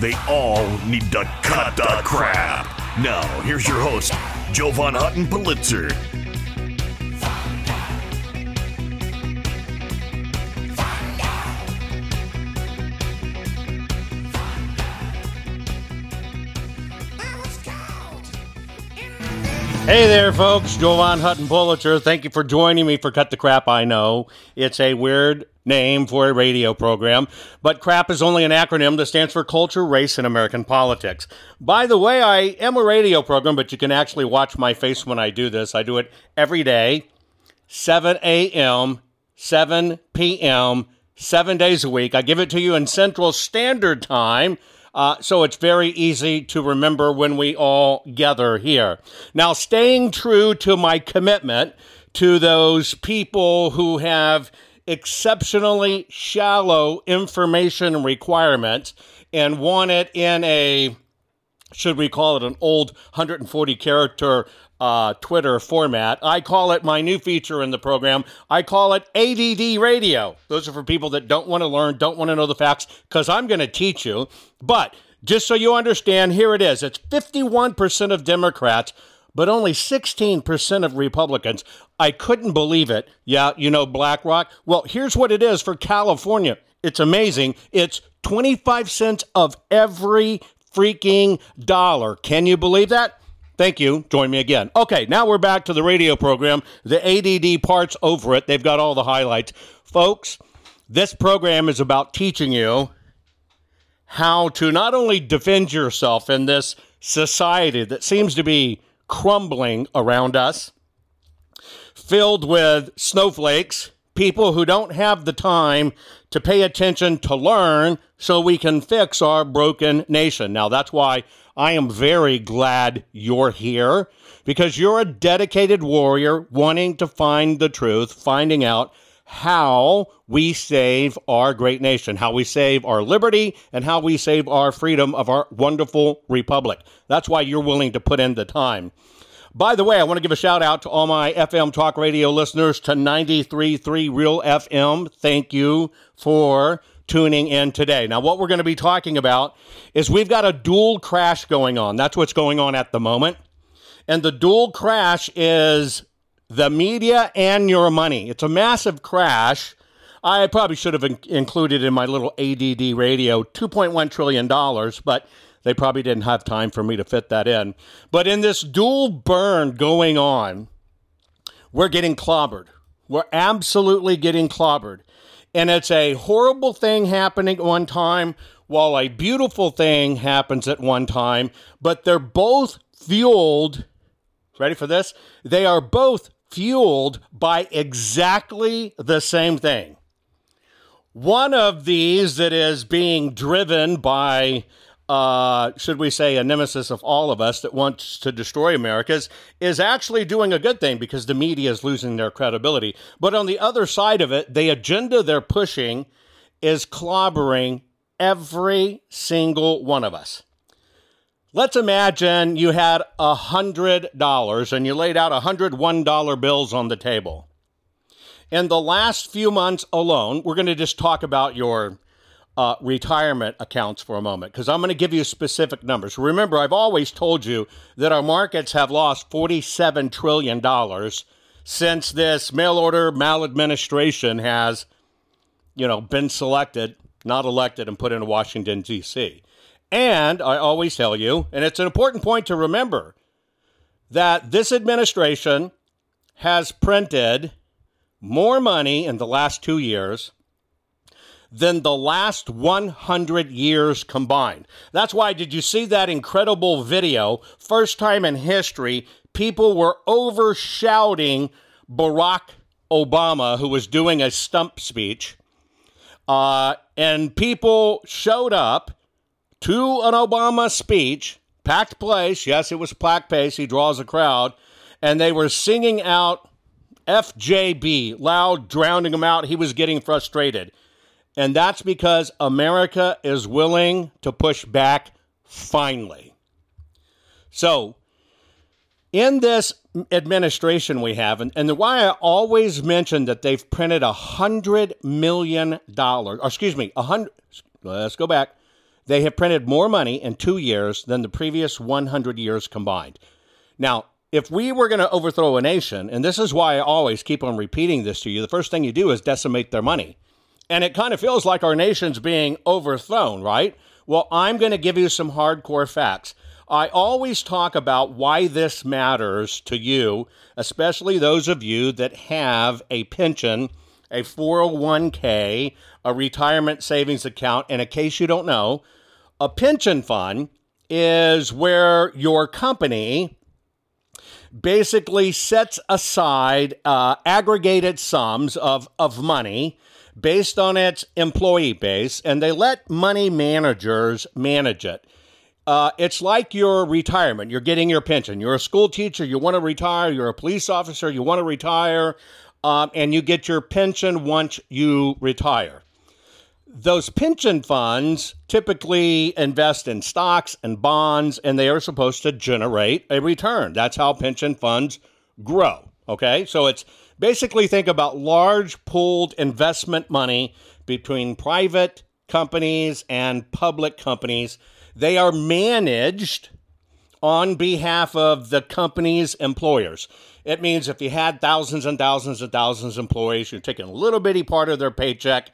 They all need to cut the crap. Now, here's your host, Jovan Hutton Pulitzer. Hey there, folks. Jovan Hutton Pulitzer. Thank you for joining me for Cut the Crap. I know it's a weird name for a radio program, but CRAP is only an acronym that stands for Culture, Race, and American Politics. By the way, I am a radio program, but you can actually watch my face when I do this. I do it every day, 7 a.m., 7 p.m., seven days a week. I give it to you in Central Standard Time. Uh, so it's very easy to remember when we all gather here. Now, staying true to my commitment to those people who have exceptionally shallow information requirements and want it in a should we call it an old 140 character uh, Twitter format. I call it my new feature in the program. I call it ADD radio. Those are for people that don't want to learn, don't want to know the facts, because I'm going to teach you. But just so you understand, here it is it's 51% of Democrats, but only 16% of Republicans. I couldn't believe it. Yeah, you know BlackRock? Well, here's what it is for California. It's amazing. It's 25 cents of every freaking dollar. Can you believe that? Thank you. Join me again. Okay, now we're back to the radio program. The ADD parts over it. They've got all the highlights. Folks, this program is about teaching you how to not only defend yourself in this society that seems to be crumbling around us, filled with snowflakes, people who don't have the time to pay attention to learn so we can fix our broken nation. Now, that's why I am very glad you're here because you're a dedicated warrior wanting to find the truth, finding out how we save our great nation, how we save our liberty, and how we save our freedom of our wonderful republic. That's why you're willing to put in the time. By the way, I want to give a shout out to all my FM talk radio listeners to 93.3 Real FM. Thank you for tuning in today. Now, what we're going to be talking about is we've got a dual crash going on. That's what's going on at the moment. And the dual crash is the media and your money. It's a massive crash. I probably should have in- included in my little ADD radio $2.1 trillion, but they probably didn't have time for me to fit that in. But in this dual burn going on, we're getting clobbered. We're absolutely getting clobbered. And it's a horrible thing happening at one time while a beautiful thing happens at one time, but they're both fueled. Ready for this? They are both fueled by exactly the same thing. One of these that is being driven by, uh, should we say, a nemesis of all of us that wants to destroy America's, is actually doing a good thing because the media is losing their credibility. But on the other side of it, the agenda they're pushing is clobbering every single one of us. Let's imagine you had a hundred dollars and you laid out a hundred one dollar bills on the table. In the last few months alone, we're going to just talk about your uh, retirement accounts for a moment because I'm going to give you specific numbers. Remember, I've always told you that our markets have lost $47 trillion since this mail order maladministration has, you know, been selected, not elected, and put into Washington, D.C. And I always tell you, and it's an important point to remember, that this administration has printed more money in the last two years than the last 100 years combined. That's why, did you see that incredible video? First time in history, people were over shouting Barack Obama, who was doing a stump speech. Uh, and people showed up to an Obama speech, packed place. Yes, it was Plaque Pace. He draws a crowd. And they were singing out FJB, loud, drowning him out. He was getting frustrated. And that's because America is willing to push back finally. So, in this administration we have, and, and the why I always mention that they've printed a hundred million dollars, or excuse me, a hundred. Let's go back. They have printed more money in two years than the previous 100 years combined. Now, if we were going to overthrow a nation, and this is why I always keep on repeating this to you, the first thing you do is decimate their money. And it kind of feels like our nation's being overthrown, right? Well, I'm going to give you some hardcore facts. I always talk about why this matters to you, especially those of you that have a pension, a 401k, a retirement savings account. And in case you don't know, a pension fund is where your company basically sets aside uh, aggregated sums of, of money based on its employee base, and they let money managers manage it. Uh, it's like your retirement. You're getting your pension. You're a school teacher. You want to retire. You're a police officer. You want to retire. Um, and you get your pension once you retire. Those pension funds typically invest in stocks and bonds, and they are supposed to generate a return. That's how pension funds grow. Okay, so it's basically think about large pooled investment money between private companies and public companies. They are managed on behalf of the company's employers. It means if you had thousands and thousands and thousands of employees, you're taking a little bitty part of their paycheck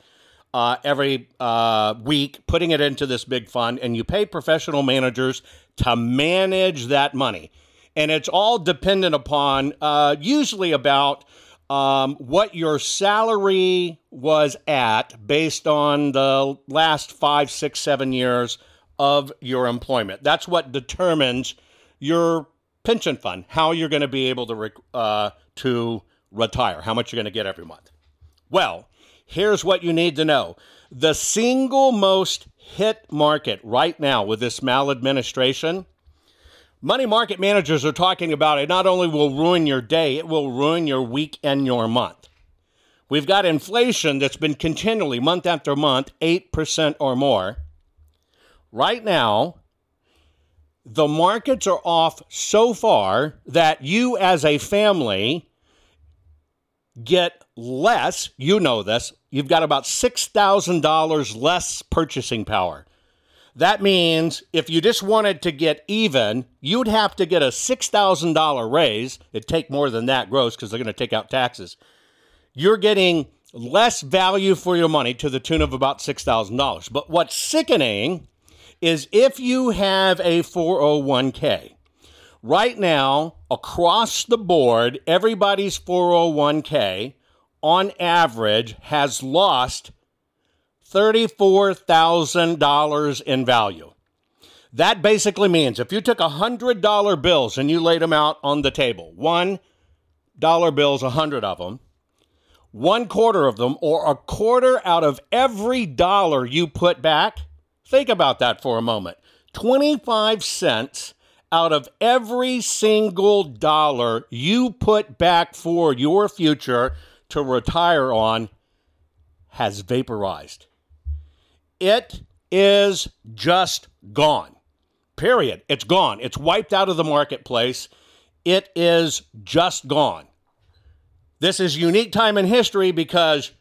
uh, every uh, week, putting it into this big fund, and you pay professional managers to manage that money. And it's all dependent upon uh, usually about um, what your salary was at based on the last five, six, seven years of your employment. That's what determines your pension fund, how you're going to be able to uh, to retire, how much you're going to get every month. Well, here's what you need to know: the single most hit market right now with this maladministration Money market managers are talking about it not only will ruin your day, it will ruin your week and your month. We've got inflation that's been continually, month after month, 8% or more. Right now, the markets are off so far that you as a family get less, you know this, you've got about $6,000 less purchasing power. That means if you just wanted to get even, you'd have to get a $6,000 raise. It'd take more than that gross because they're going to take out taxes. You're getting less value for your money to the tune of about $6,000. But what's sickening is if you have a 401k, right now, across the board, everybody's 401k on average has lost $34,000 in value. That basically means if you took $100 bills and you laid them out on the table, $1 bills, 100 of them, one quarter of them, or a quarter out of every dollar you put back, think about that for a moment. 25 cents out of every single dollar you put back for your future to retire on has vaporized. It is just gone. Period. It's gone. It's wiped out of the marketplace. It is just gone. This is unique time in history because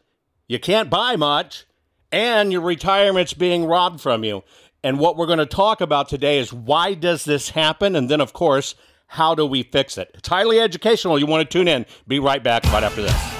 you can't buy much and your retirement's being robbed from you. And what we're going to talk about today is why does this happen and then of course, how do we fix it? It's highly educational. You want to tune in. Be right back right after this.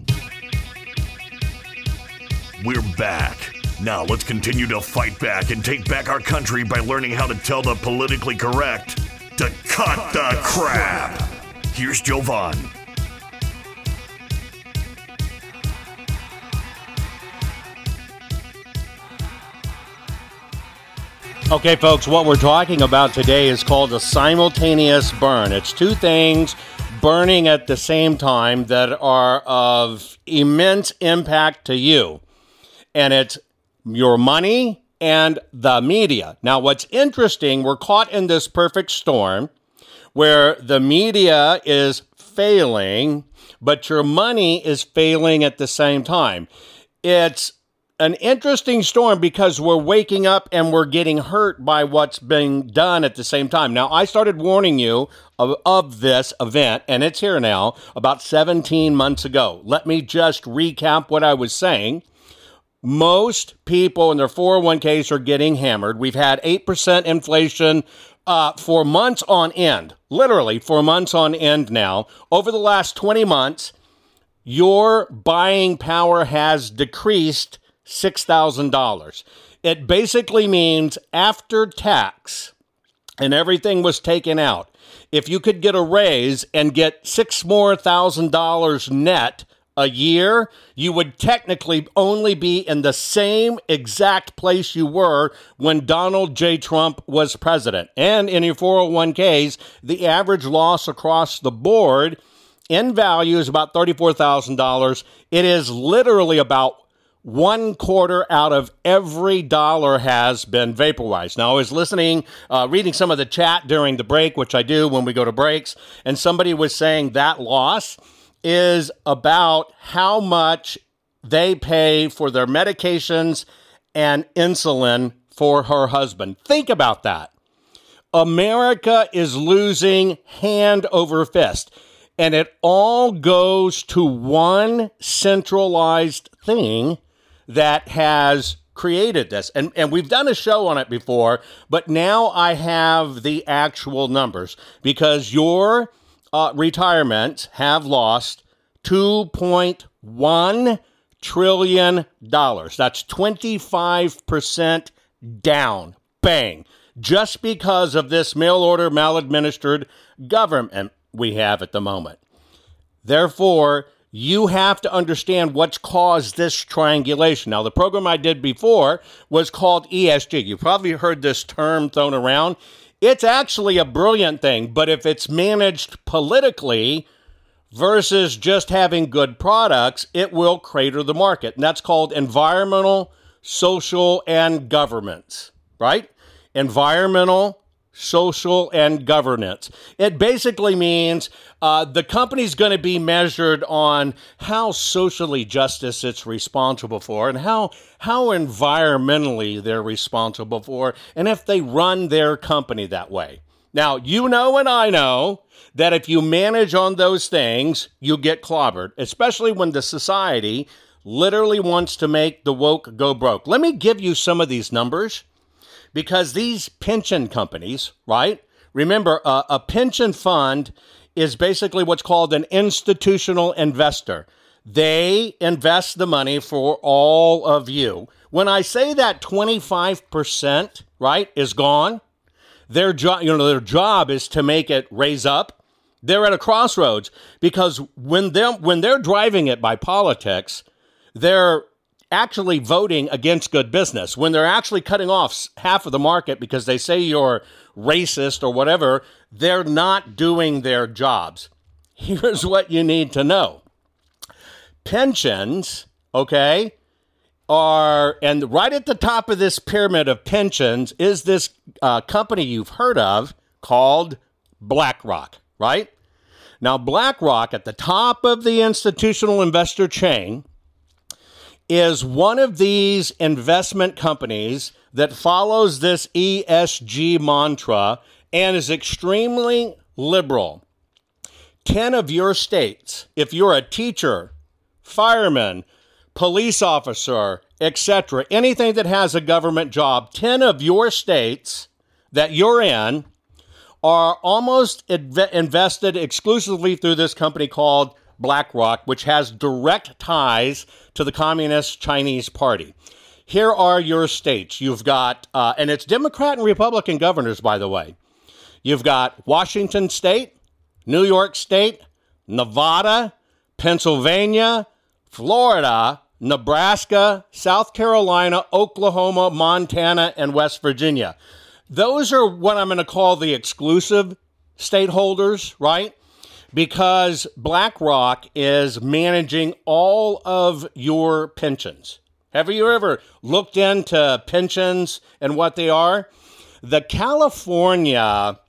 We're back. Now let's continue to fight back and take back our country by learning how to tell the politically correct to cut, cut the crap. crap. Here's Jovan. Okay, folks, what we're talking about today is called a simultaneous burn. It's two things burning at the same time that are of immense impact to you. And it's your money and the media. Now, what's interesting, we're caught in this perfect storm where the media is failing, but your money is failing at the same time. It's an interesting storm because we're waking up and we're getting hurt by what's being done at the same time. Now, I started warning you of, of, this event, and it's here now, about 17 months ago. Let me just recap what I was saying. Most people in their 401ks are getting hammered. We've had 8% inflation uh, for months on end, literally for months on end now. Over the last 20 months, your buying power has decreased $6,000. It basically means after tax and everything was taken out, if you could get a raise and get six more thousand dollars net a year, you would technically only be in the same exact place you were when Donald J. Trump was president. And in your 401ks, the average loss across the board in value is about $34,000. It is literally about one quarter out of every dollar has been vaporized. Now, I was listening, uh, reading some of the chat during the break, which I do when we go to breaks, and somebody was saying that loss is about how much they pay for their medications and insulin for her husband. Think about that. America is losing hand over fist, and it all goes to one centralized thing that has created this. And, and we've done a show on it before, but now I have the actual numbers because your uh, retirements have lost 2.1 trillion dollars. That's 25% down. Bang. Just because of this mail order maladministered government we have at the moment. Therefore, you have to understand what's caused this triangulation. Now, the program I did before was called ESG. You've probably heard this term thrown around. It's actually a brilliant thing, but if it's managed politically versus just having good products, it will crater the market. And that's called environmental, social, and governance, right? Environmental, social, and governance. It basically means uh, the company's going to be measured on how socially justice it's responsible for and how, how environmentally they're responsible for, and if they run their company that way. Now, you know, and I know that if you manage on those things, you get clobbered, especially when the society literally wants to make the woke go broke. Let me give you some of these numbers because these pension companies, right? Remember, uh, a pension fund is basically what's called an institutional investor. They invest the money for all of you. When I say that 25%, right, is gone, their job, you know, their job is to make it raise up. They're at a crossroads because when they when they're driving it by politics, they're actually voting against good business, when they're actually cutting off half of the market because they say you're racist or whatever, they're not doing their jobs. Here's what you need to know pensions, okay, are, and right at the top of this pyramid of pensions is this uh, company you've heard of called BlackRock, right? Now, BlackRock at the top of the institutional investor chain is one of these investment companies that follows this ESG mantra and is extremely liberal. 10 of your states, if you're a teacher, fireman, police officer, etc., anything that has a government job, 10 of your states that you're in are almost invested exclusively through this company called BlackRock, which has direct ties to the Communist Chinese Party. Here are your states. You've got, uh, and it's Democrat and Republican governors, by the way. You've got Washington State, New York State, Nevada, Pennsylvania, Florida, Nebraska, South Carolina, Oklahoma, Montana, and West Virginia. Those are what I'm going to call the exclusive state holders, right? Because BlackRock is managing all of your pensions. Have you ever looked into pensions and what they are? The California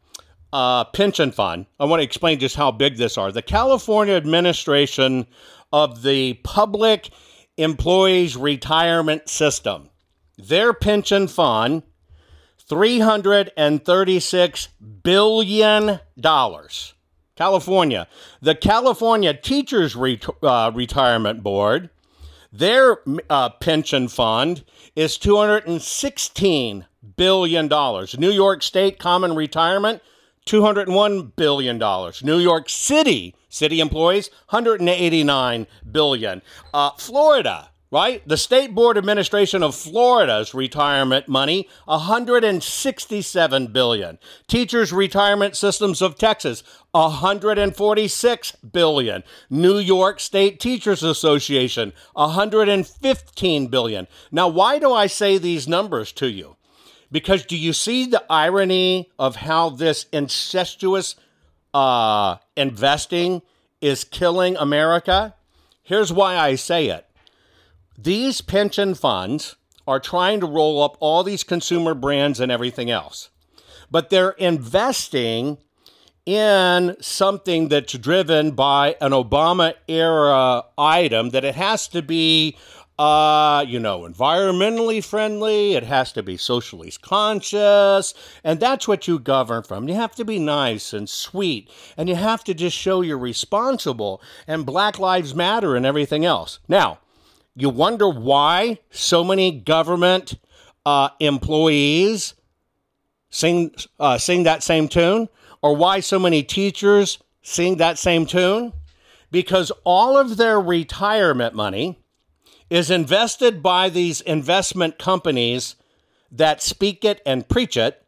uh, Pension Fund, I want to explain just how big this are. The California Administration of the Public Employees Retirement System, their pension fund, $336 billion. California. The California Teachers uh, Retirement Board, their uh, pension fund is $216 billion. New York State Common Retirement, $201 billion. New York City, city employees, 189 billion. Uh, Florida, right? The State Board Administration of Florida's retirement money, 167 billion. Teachers Retirement Systems of Texas, 146 billion. New York State Teachers Association, 115 billion. Now, why do I say these numbers to you? Because do you see the irony of how this incestuous uh, investing is killing America? Here's why I say it these pension funds are trying to roll up all these consumer brands and everything else, but they're investing in something that's driven by an Obama era item that it has to be uh, you know, environmentally friendly, it has to be socially conscious, and that's what you govern from. You have to be nice and sweet, and you have to just show you're responsible, and Black Lives Matter and everything else. Now, you wonder why so many government uh, employees sing uh, sing that same tune, or why so many teachers sing that same tune? Because all of their retirement money is invested by these investment companies that speak it and preach it.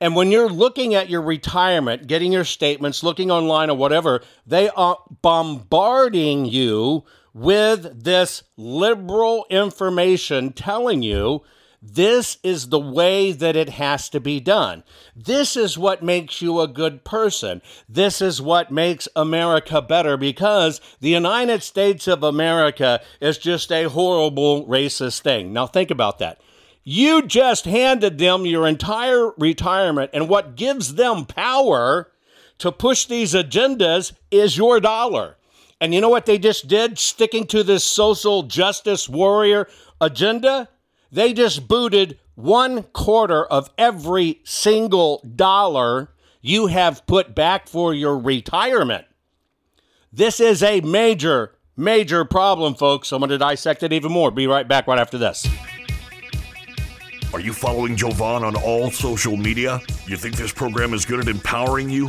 And when you're looking at your retirement, getting your statements, looking online or whatever, they are bombarding you with this liberal information telling you this is the way that it has to be done. This is what makes you a good person. This is what makes America better because the United States of America is just a horrible racist thing. Now, think about that. You just handed them your entire retirement, and what gives them power to push these agendas is your dollar. And you know what they just did, sticking to this social justice warrior agenda? They just booted one quarter of every single dollar you have put back for your retirement. This is a major, major problem, folks. I'm going to dissect it even more. Be right back right after this. Are you following Jovan on all social media? You think this program is good at empowering you?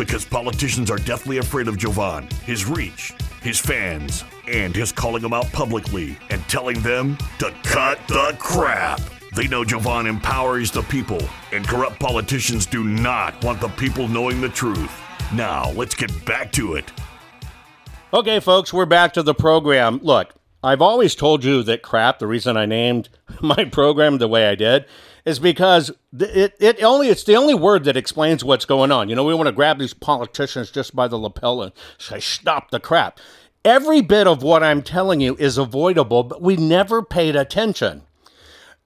Because politicians are deathly afraid of Jovan, his reach, his fans, and his calling them out publicly and telling them to cut the crap. They know Jovan empowers the people, and corrupt politicians do not want the people knowing the truth. Now, let's get back to it. Okay, folks, we're back to the program. Look, I've always told you that crap, the reason I named my program the way I did, is because it, it only it's the only word that explains what's going on. You know, we want to grab these politicians just by the lapel and say, stop the crap. Every bit of what I'm telling you is avoidable, but we never paid attention.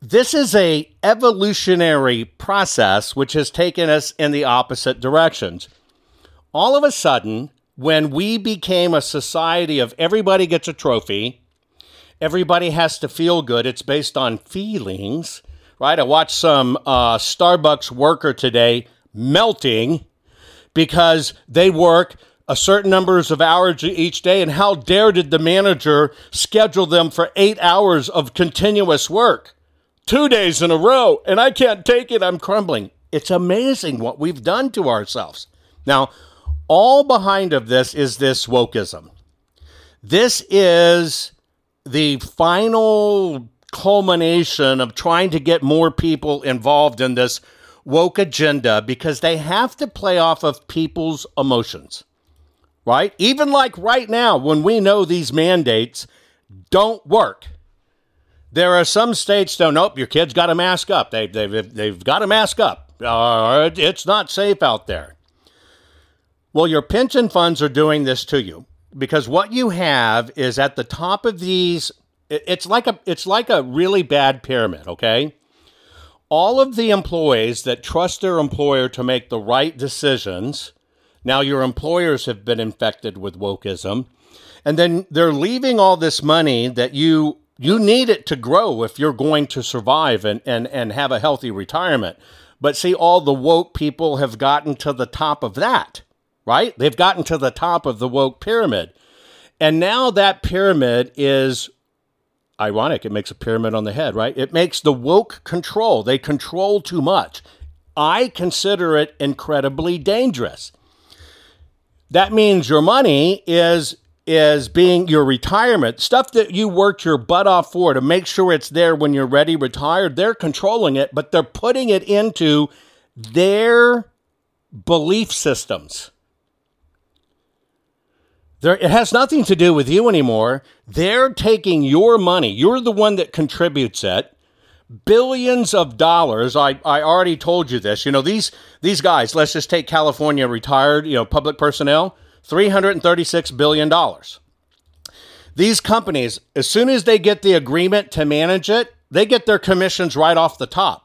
This is a evolutionary process which has taken us in the opposite directions. All of a sudden, when we became a society of everybody gets a trophy, everybody has to feel good, it's based on feelings, right? I watched some uh, Starbucks worker today melting because they work a certain numbers of hours each day and how dare did the manager schedule them for eight hours of continuous work? Two days in a row and i can't take it. I'm crumbling. It's amazing what we've done to ourselves. Now all behind of this is this wokeism. This is the final culmination of trying to get more people involved in this woke agenda because they have to play off of people's emotions right? Even like right now, when we know these mandates don't work. There are some states that nope, your kid's got to mask up. They, they've, they've got to mask up. Uh, it's not safe out there. Well, your pension funds are doing this to you because what you have is at the top of these it's like a it's like a really bad pyramid, okay? All of the employees that trust their employer to make the right decisions now your employers have been infected with wokeism. And then they're leaving all this money that you you need it to grow if you're going to survive and, and, and have a healthy retirement. But see, all the woke people have gotten to the top of that, right? They've gotten to the top of the woke pyramid. And now that pyramid is ironic. It makes a pyramid on the head, right? It makes the woke control. They control too much. I consider it incredibly dangerous that means your money is is being your retirement stuff that you worked your butt off for to make sure it's there when you're ready retired they're controlling it but they're putting it into their belief systems it has nothing to do with you anymore they're taking your money you're the one that contributes it billions of dollars. I, I already told you this. You know, these these guys, let's just take California retired, you know, public personnel, $336 billion. These companies, as soon as they get the agreement to manage it, they get their commissions right off the top.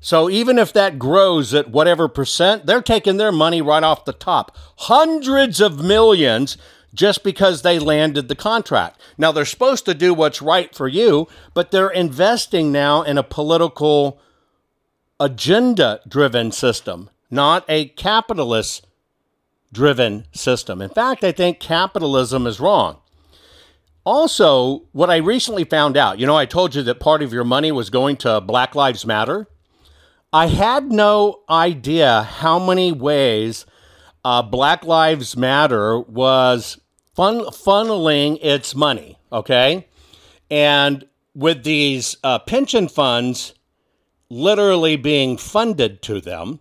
So even if that grows at whatever percent, they're taking their money right off the top. Hundreds of millions just because they landed the contract. Now, they're supposed to do what's right for you, but they're investing now in a political agenda driven system, not a capitalist driven system. In fact, I think capitalism is wrong. Also, what I recently found out, you know, I told you that part of your money was going to Black Lives Matter. I had no idea how many ways uh, Black Lives Matter was fun- funneling its money, okay? And with these uh, pension funds literally being funded to them,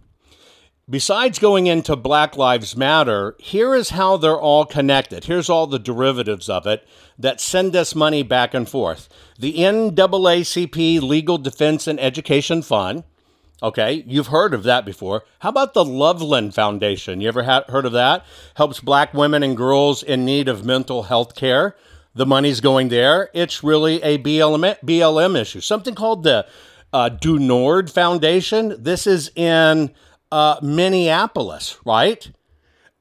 besides going into Black Lives Matter, here is how they're all connected. Here's all the derivatives of it that send us money back and forth. The NAACP Legal Defense and Education Fund. Okay, you've heard of that before. How about the Loveland Foundation? You ever ha- heard of that? Helps black women and girls in need of mental health care. The money's going there. It's really a BLM, BLM issue. Something called the uh, Du Nord Foundation. This is in uh, Minneapolis, right?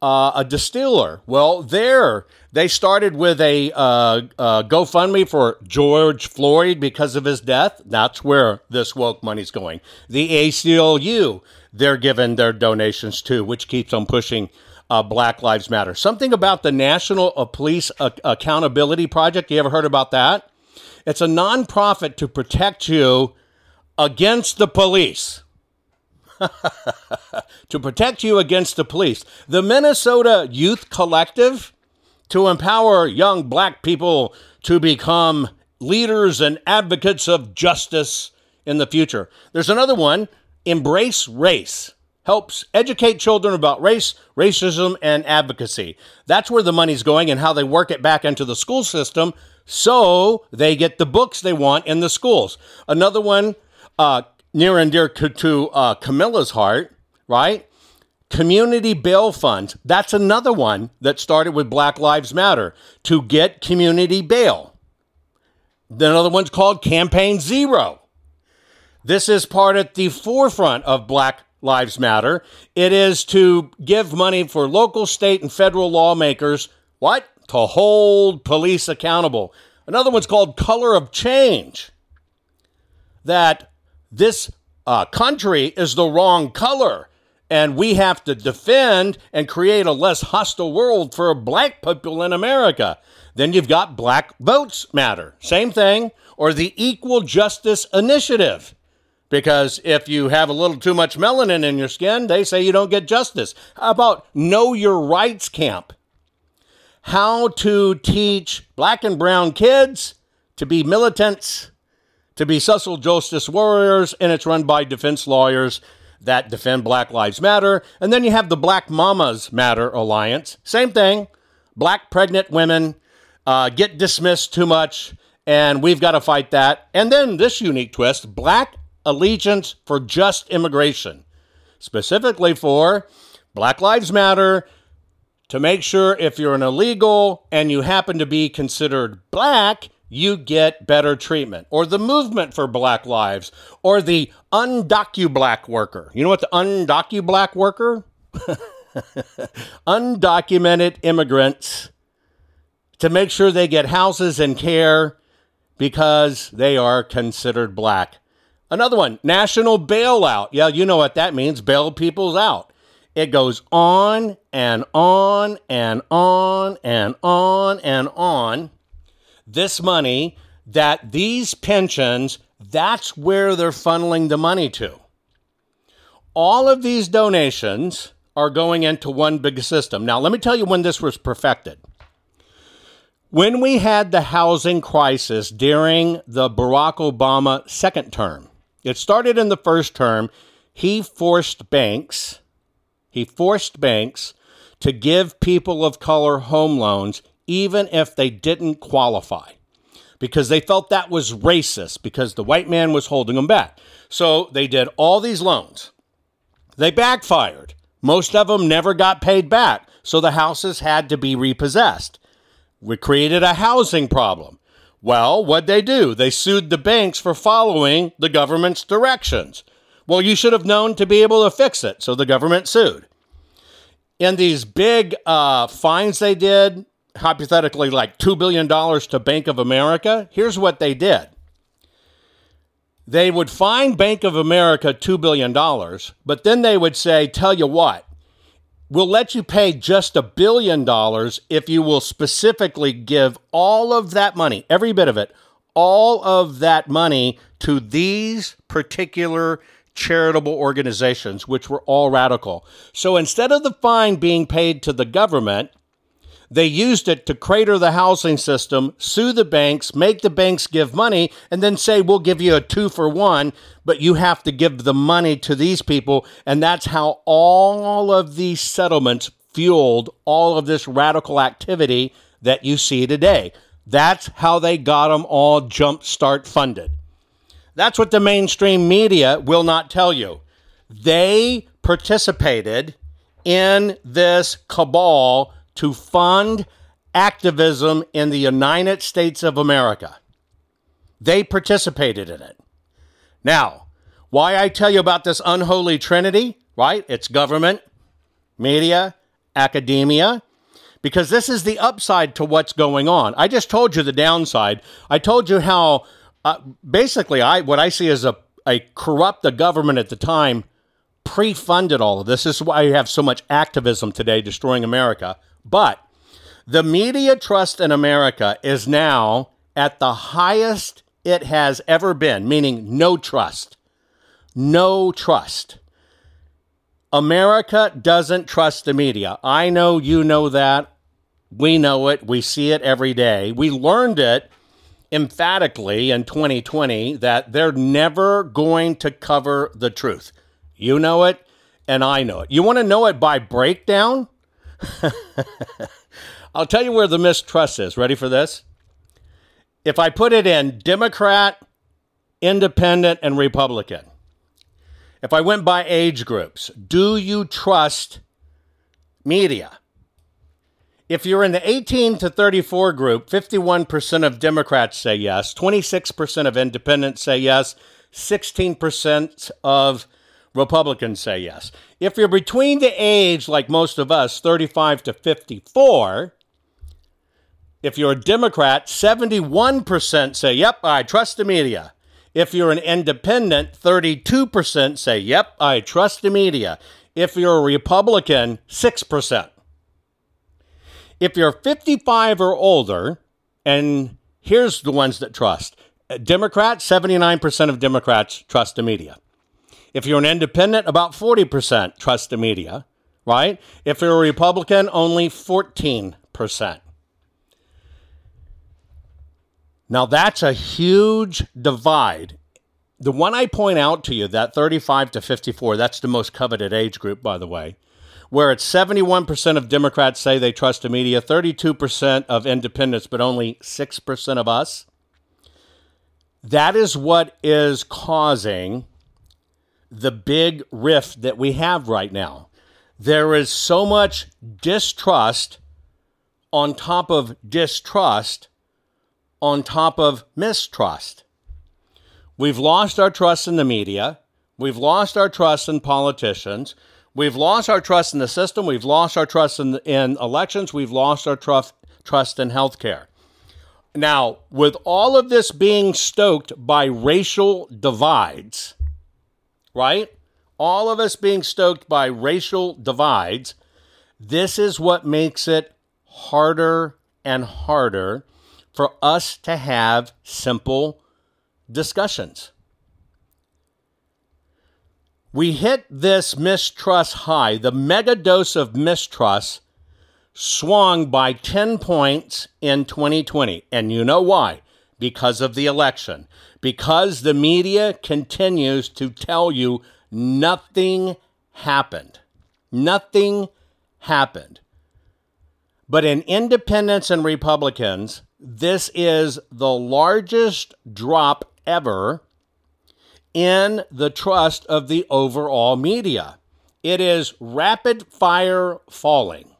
Uh, a distiller. Well, there they started with a uh, uh, GoFundMe for George Floyd because of his death. That's where this woke money's going. The ACLU, they're giving their donations too, which keeps on pushing uh, Black Lives Matter. Something about the National Police Accountability Project. You ever heard about that? It's a nonprofit to protect you against the police. to protect you against the police. The Minnesota Youth Collective to empower young black people to become leaders and advocates of justice in the future. There's another one, Embrace Race. Helps educate children about race, racism, and advocacy. That's where the money's going and how they work it back into the school system so they get the books they want in the schools. Another one, uh, near and dear to uh, Camilla's heart, right? Community bail funds. That's another one that started with Black Lives Matter to get community bail. Then Another one's called Campaign Zero. This is part at the forefront of Black Lives Matter. It is to give money for local, state, and federal lawmakers, what? To hold police accountable. Another one's called Color of Change. That this uh, country is the wrong color. And we have to defend and create a less hostile world for black people in America. Then you've got Black Votes Matter. Same thing. Or the Equal Justice Initiative. Because if you have a little too much melanin in your skin, they say you don't get justice. How about Know Your Rights Camp? How to teach black and brown kids to be militants to be social justice warriors, and it's run by defense lawyers that defend Black Lives Matter. And then you have the Black Mamas Matter Alliance. Same thing. Black pregnant women uh, get dismissed too much, and we've got to fight that. And then this unique twist Black Allegiance for Just Immigration, specifically for Black Lives Matter. To make sure if you're an illegal and you happen to be considered black, you get better treatment. Or the movement for black lives, or the undocu black worker. You know what the undocu black worker? Undocumented immigrants to make sure they get houses and care because they are considered black. Another one, national bailout. Yeah, you know what that means. Bail people's out. It goes on and on and on and on and on this money that these pensions, that's where they're funneling the money to. All of these donations are going into one big system. Now, let me tell you when this was perfected. When we had the housing crisis during the Barack Obama second term, it started in the first term. He forced banks, he forced banks to give people of color home loans even if they didn't qualify because they felt that was racist because the white man was holding them back. So they did all these loans. They backfired. Most of them never got paid back, so the houses had to be repossessed. We created a housing problem. Well, what'd they do? They sued the banks for following the government's directions. Well, you should have known to be able to fix it, so the government sued. In these big uh, fines they did, hypothetically like $2 billion to Bank of America, here's what they did. They would fine Bank of America $2 billion, but then they would say, tell you what, we'll let you pay just a billion dollars if you will specifically give all of that money, every bit of it, all of that money to these particular charitable organizations, which were all radical. So instead of the fine being paid to the government, they used it to crater the housing system, sue the banks, make the banks give money, and then say, we'll give you a two for one, but you have to give the money to these people. And that's how all of these settlements fueled all of this radical activity that you see today. That's how they got them all jumpstart funded. That's what the mainstream media will not tell you. They participated in this cabal to fund activism in the United States of America. They participated in it. Now, why I tell you about this unholy trinity, right? It's government, media, academia, because this is the upside to what's going on. I just told you the downside. I told you how uh, basically I what I see is a, a corrupt the government at the time pre-funded all of this. This is why you have so much activism today destroying America. But the media trust in America is now at the highest it has ever been, meaning no trust. No trust. America doesn't trust the media. I know you know that. We know it. We see it every day. We learned it emphatically in 2020 that they're never going to cover the truth. You know it, and I know it. You want to know it by breakdown? I'll tell you where the mistrust is. Ready for this? If I put it in Democrat, Independent, and Republican, if I went by age groups, do you trust media? If you're in the 18 to 34 group, 51% of Democrats say yes, 26% of independents say yes, 16% of Republicans say yes. If you're between the age, like most of us, 35 to 54, if you're a Democrat, 71% say, yep, I trust the media. If you're an independent, 32% say, yep, I trust the media. If you're a Republican, 6%. If you're 55 or older, and here's the ones that trust Democrats, 79% of Democrats trust the media. If you're an independent, about 40% trust the media, right? If you're a Republican, only 14%. Now, that's a huge divide. The one I point out to you, that 35 to 54, that's the most coveted age group, by the way, where it's 71% of Democrats say they trust the media, 32% of independents, but only 6% of us. That is what is causing the big rift that we have right now. There is so much distrust on top of distrust on top of mistrust. We've lost our trust in the media. We've lost our trust in politicians. We've lost our trust in the system. We've lost our trust in, in elections. We've lost our trust, trust in healthcare. Now, with all of this being stoked by racial divides, right? All of us being stoked by racial divides, this is what makes it harder and harder for us to have simple discussions. We hit this mistrust high. The mega dose of mistrust swung by 10 points in 2020. And you know why? Because of the election. Because the media continues to tell you nothing happened. Nothing happened. But in independents and Republicans, this is the largest drop ever in the trust of the overall media. It is rapid fire falling.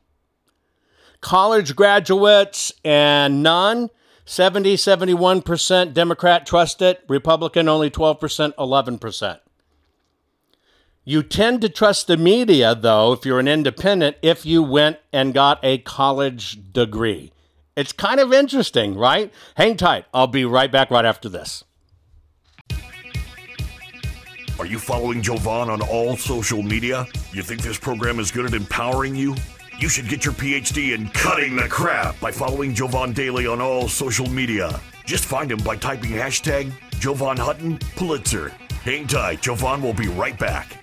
College graduates and none, 70, 71% Democrat trust it, Republican only 12%, 11%. You tend to trust the media, though, if you're an independent, if you went and got a college degree. It's kind of interesting, right? Hang tight. I'll be right back right after this. Are you following Jovan on all social media? You think this program is good at empowering you? You should get your PhD in cutting the crap by following Jovan Daily on all social media. Just find him by typing hashtag Jovan Hutton Pulitzer Hang tight, Jovan will be right back.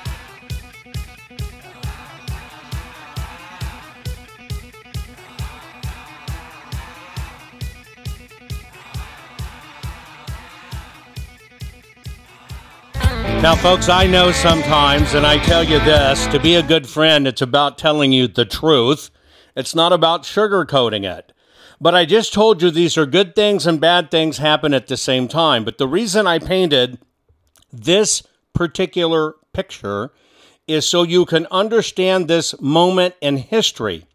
Now, folks, I know sometimes, and I tell you this to be a good friend, it's about telling you the truth. It's not about sugarcoating it. But I just told you these are good things and bad things happen at the same time. But the reason I painted this particular picture is so you can understand this moment in history.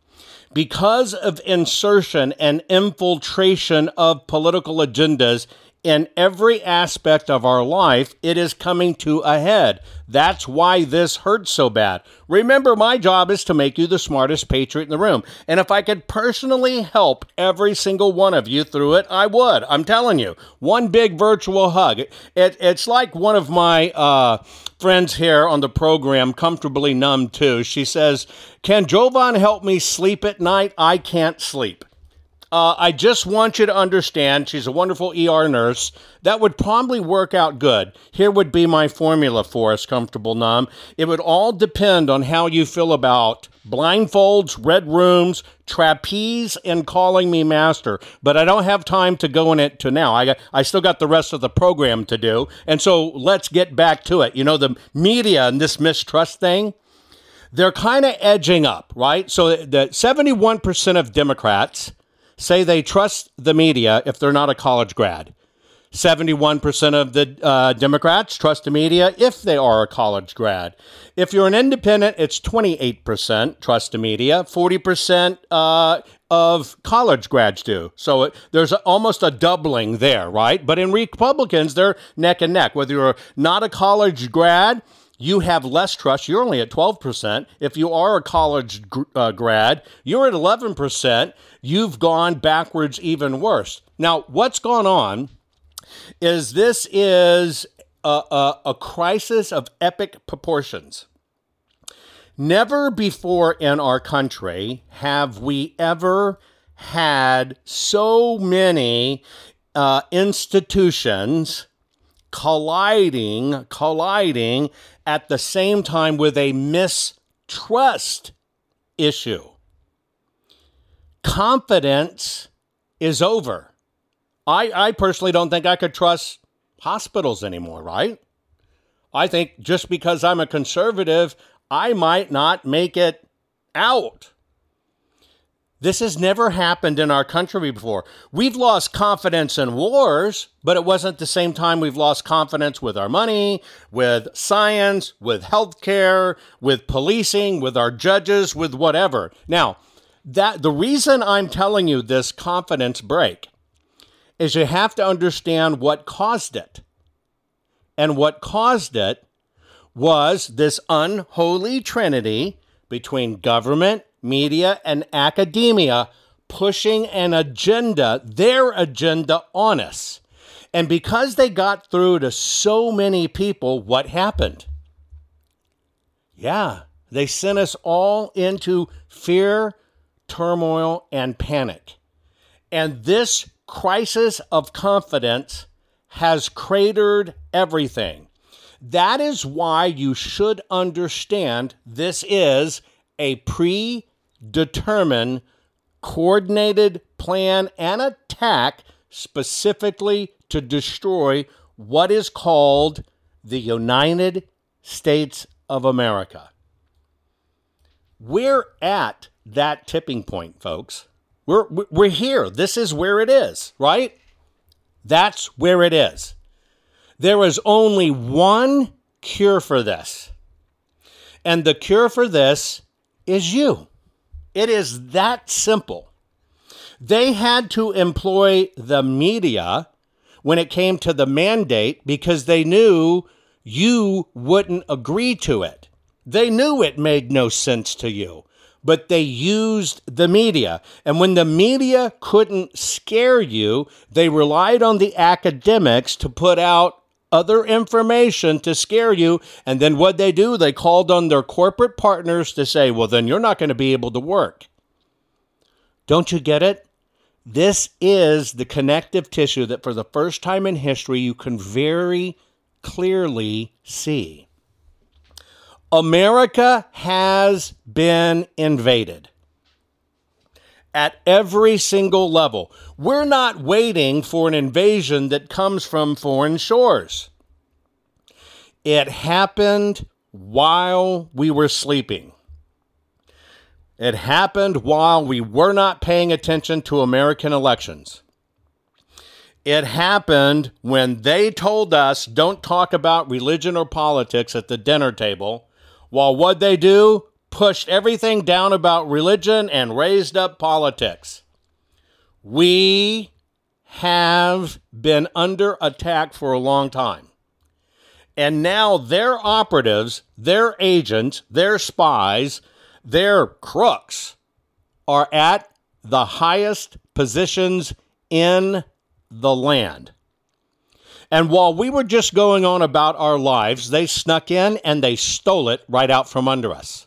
Because of insertion and infiltration of political agendas in every aspect of our life, it is coming to a head. That's why this hurts so bad. Remember, my job is to make you the smartest patriot in the room. And if I could personally help every single one of you through it, I would. I'm telling you. One big virtual hug. It, it's like one of my uh, friends here on the program, Comfortably Numb too. She says, Can Jovan help me sleep at night? I can't sleep. Uh, I just want you to understand, she's a wonderful ER nurse. That would probably work out good. Here would be my formula for us, comfortable numb. It would all depend on how you feel about blindfolds, red rooms, trapeze, and calling me master. But I don't have time to go in it to now. I I still got the rest of the program to do. And so let's get back to it. You know, the media and this mistrust thing, they're kind of edging up, right? So the 71% of Democrats say they trust the media if they're not a college grad. 71% of the uh, Democrats trust the media if they are a college grad. If you're an independent, it's 28% trust the media, 40% uh, of college grads do. So it, there's almost a doubling there, right? But in Republicans, they're neck and neck. Whether you're not a college grad, you have less trust. You're only at 12%. If you are a college uh, grad, you're at 11%. You've gone backwards even worse. Now, what's gone on is this is a, a, a crisis of epic proportions. Never before in our country have we ever had so many uh, institutions colliding, colliding at the same time with a mistrust issue. Confidence is over. I, I personally don't think I could trust hospitals anymore, right? I think just because I'm a conservative, I might not make it out. This has never happened in our country before. We've lost confidence in wars, but it wasn't the same time we've lost confidence with our money, with science, with healthcare, with policing, with our judges, with whatever. Now, that the reason I'm telling you this confidence break is you have to understand what caused it. And what caused it was this unholy trinity between government, media, and academia pushing an agenda, their agenda, on us. And because they got through to so many people, what happened? Yeah, they sent us all into fear, turmoil, and panic. And this crisis of confidence has cratered everything. That is why you should understand this is a predetermined, coordinated plan and attack specifically to destroy what is called the United States of America. We're at that tipping point, folks. We're, we're here. This is where it is, right? That's where it is. There is only one cure for this. And the cure for this is you. It is that simple. They had to employ the media when it came to the mandate because they knew you wouldn't agree to it. They knew it made no sense to you but they used the media. And when the media couldn't scare you, they relied on the academics to put out other information to scare you. And then what they do, they called on their corporate partners to say, well, then you're not going to be able to work. Don't you get it? This is the connective tissue that for the first time in history you can very clearly see. America has been invaded at every single level. We're not waiting for an invasion that comes from foreign shores. It happened while we were sleeping. It happened while we were not paying attention to American elections. It happened when they told us don't talk about religion or politics at the dinner table while what they do pushed everything down about religion and raised up politics. We have been under attack for a long time. And now their operatives, their agents, their spies, their crooks are at the highest positions in the land. And while we were just going on about our lives, they snuck in and they stole it right out from under us.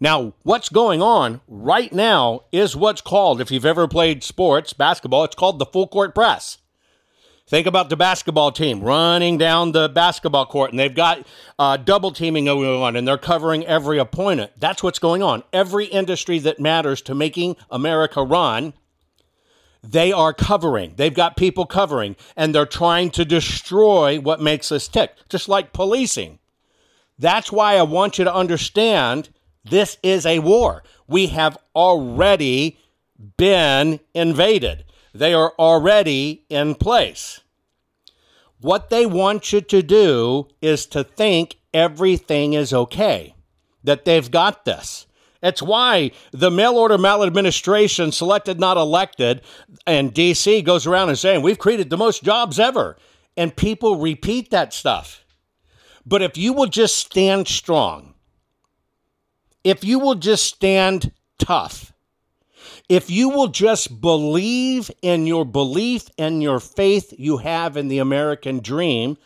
Now, what's going on right now is what's called, if you've ever played sports, basketball, it's called the full court press. Think about the basketball team running down the basketball court and they've got uh, double teaming going on and they're covering every opponent. That's what's going on. Every industry that matters to making America run, they are covering. They've got people covering and they're trying to destroy what makes us tick, just like policing. That's why I want you to understand this is a war. We have already been invaded. They are already in place. What they want you to do is to think everything is okay, that they've got this. It's why the mail order maladministration, selected not elected, and DC goes around and saying, We've created the most jobs ever. And people repeat that stuff. But if you will just stand strong, if you will just stand tough, if you will just believe in your belief and your faith you have in the American dream,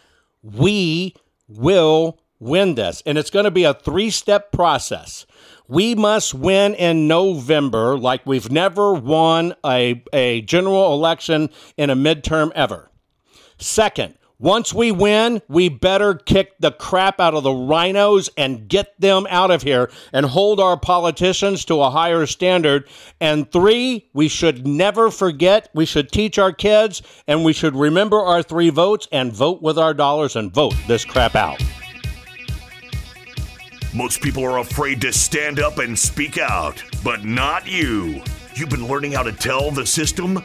we will win this. And it's going to be a three step process. We must win in November like we've never won a, a general election in a midterm ever. Second, once we win, we better kick the crap out of the RINOs and get them out of here and hold our politicians to a higher standard. And three, we should never forget, we should teach our kids, and we should remember our three votes and vote with our dollars and vote this crap out. Most people are afraid to stand up and speak out, but not you. You've been learning how to tell the system